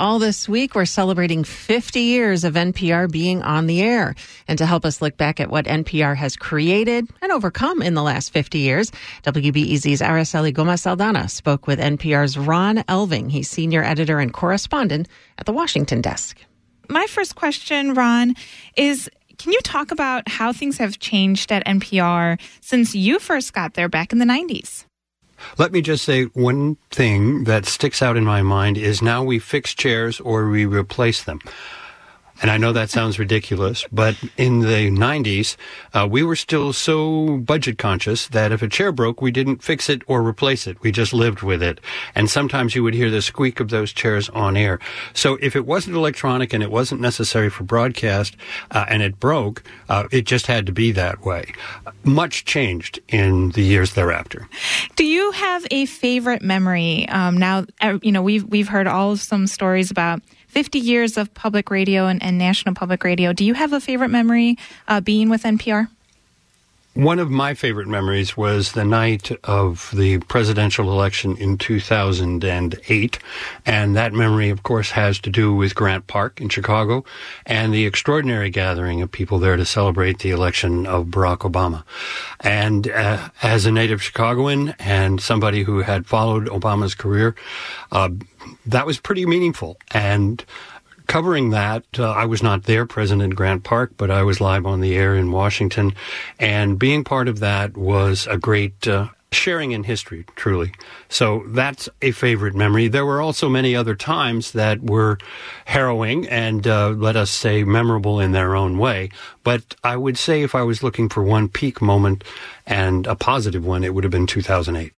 All this week, we're celebrating 50 years of NPR being on the air. And to help us look back at what NPR has created and overcome in the last 50 years, WBEZ's Araceli Gomez Aldana spoke with NPR's Ron Elving. He's senior editor and correspondent at the Washington desk. My first question, Ron, is can you talk about how things have changed at NPR since you first got there back in the 90s? Let me just say one thing that sticks out in my mind is now we fix chairs or we replace them. And I know that sounds ridiculous, but in the 90s, uh, we were still so budget conscious that if a chair broke, we didn't fix it or replace it. We just lived with it. And sometimes you would hear the squeak of those chairs on air. So if it wasn't electronic and it wasn't necessary for broadcast uh, and it broke, uh, it just had to be that way. Much changed in the years thereafter. Do you have a favorite memory? Um, now, uh, you know, we've, we've heard all of some stories about 50 years of public radio and, and national public radio. Do you have a favorite memory uh, being with NPR? One of my favorite memories was the night of the presidential election in 2008. And that memory, of course, has to do with Grant Park in Chicago and the extraordinary gathering of people there to celebrate the election of Barack Obama. And uh, as a native Chicagoan and somebody who had followed Obama's career, uh, that was pretty meaningful. And covering that, uh, I was not there present in Grant Park, but I was live on the air in Washington. And being part of that was a great uh, sharing in history, truly. So that's a favorite memory. There were also many other times that were harrowing and, uh, let us say, memorable in their own way. But I would say if I was looking for one peak moment and a positive one, it would have been 2008.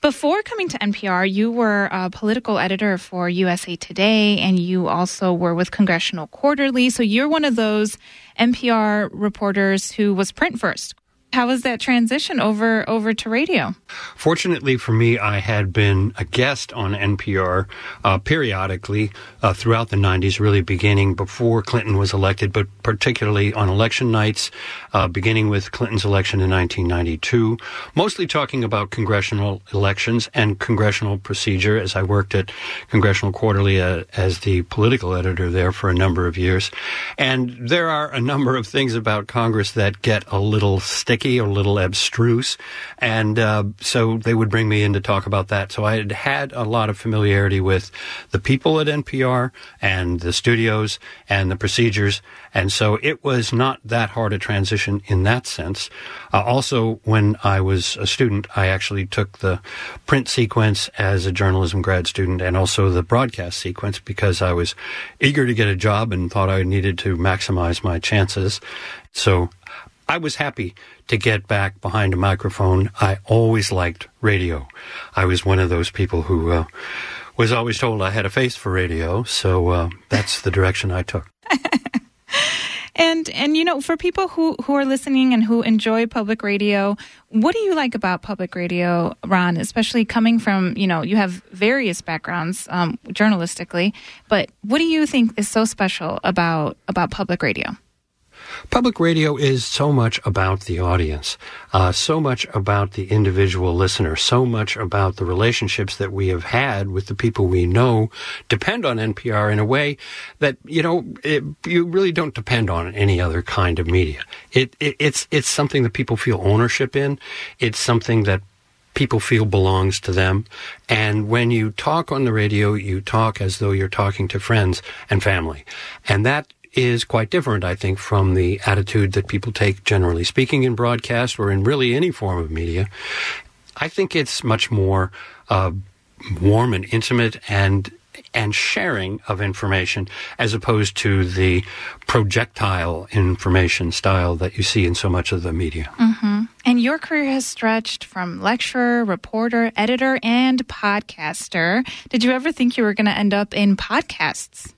Before coming to NPR, you were a political editor for USA Today, and you also were with Congressional Quarterly. So you're one of those NPR reporters who was print first. How was that transition over over to radio? Fortunately for me, I had been a guest on NPR uh, periodically uh, throughout the 90s, really beginning before Clinton was elected, but particularly on election nights, uh, beginning with Clinton's election in 1992, mostly talking about congressional elections and congressional procedure as I worked at Congressional Quarterly uh, as the political editor there for a number of years. And there are a number of things about Congress that get a little sticky a little abstruse. And uh, so they would bring me in to talk about that. So I had had a lot of familiarity with the people at NPR and the studios and the procedures. And so it was not that hard a transition in that sense. Uh, also, when I was a student, I actually took the print sequence as a journalism grad student and also the broadcast sequence because I was eager to get a job and thought I needed to maximize my chances. So I was happy to get back behind a microphone. I always liked radio. I was one of those people who uh, was always told I had a face for radio, so uh, that's the direction I took. and and you know, for people who who are listening and who enjoy public radio, what do you like about public radio, Ron? Especially coming from you know you have various backgrounds um, journalistically, but what do you think is so special about about public radio? Public radio is so much about the audience, uh, so much about the individual listener, so much about the relationships that we have had with the people we know depend on NPR in a way that, you know, it, you really don't depend on any other kind of media. It, it, it's, it's something that people feel ownership in. It's something that people feel belongs to them. And when you talk on the radio, you talk as though you're talking to friends and family. And that is quite different, I think, from the attitude that people take, generally speaking, in broadcast or in really any form of media. I think it's much more uh, warm and intimate and and sharing of information as opposed to the projectile information style that you see in so much of the media. Mm-hmm. And your career has stretched from lecturer, reporter, editor, and podcaster. Did you ever think you were going to end up in podcasts?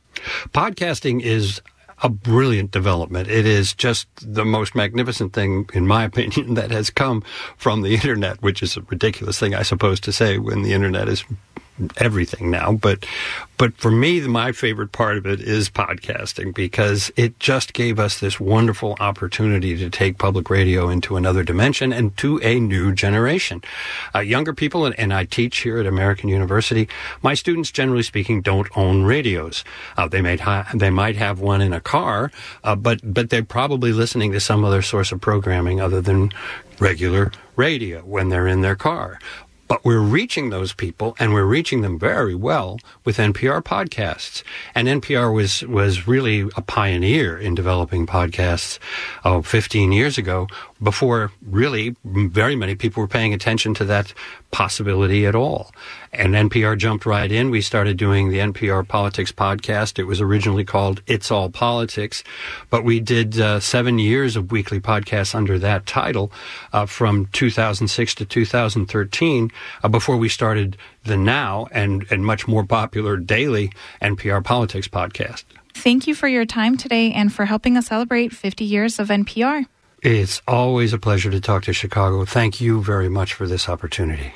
Podcasting is a brilliant development. It is just the most magnificent thing, in my opinion, that has come from the internet, which is a ridiculous thing, I suppose, to say when the internet is everything now. But but for me, my favorite part of it is podcasting because it just gave us this wonderful opportunity to take public radio into another dimension and to a new generation. Uh, younger people, and, and, I teach here at American University, my students, generally speaking, don't own radios. Uh, they may ha- they might have one in a car, uh, but but they're probably listening to some other source of programming other than regular radio when they're in their car. But we're reaching those people and we're reaching them very well with NPR podcasts. And NPR was, was really a pioneer in developing podcasts oh, 15 years ago before really very many people were paying attention to that possibility at all. And NPR jumped right in. We started doing the NPR Politics podcast. It was originally called It's All Politics, but we did uh, seven years of weekly podcasts under that title uh, from 2006 to 2013 uh, before we started the now and, and much more popular daily NPR Politics podcast. Thank you for your time today and for helping us celebrate 50 years of NPR. It's always a pleasure to talk to Chicago. Thank you very much for this opportunity.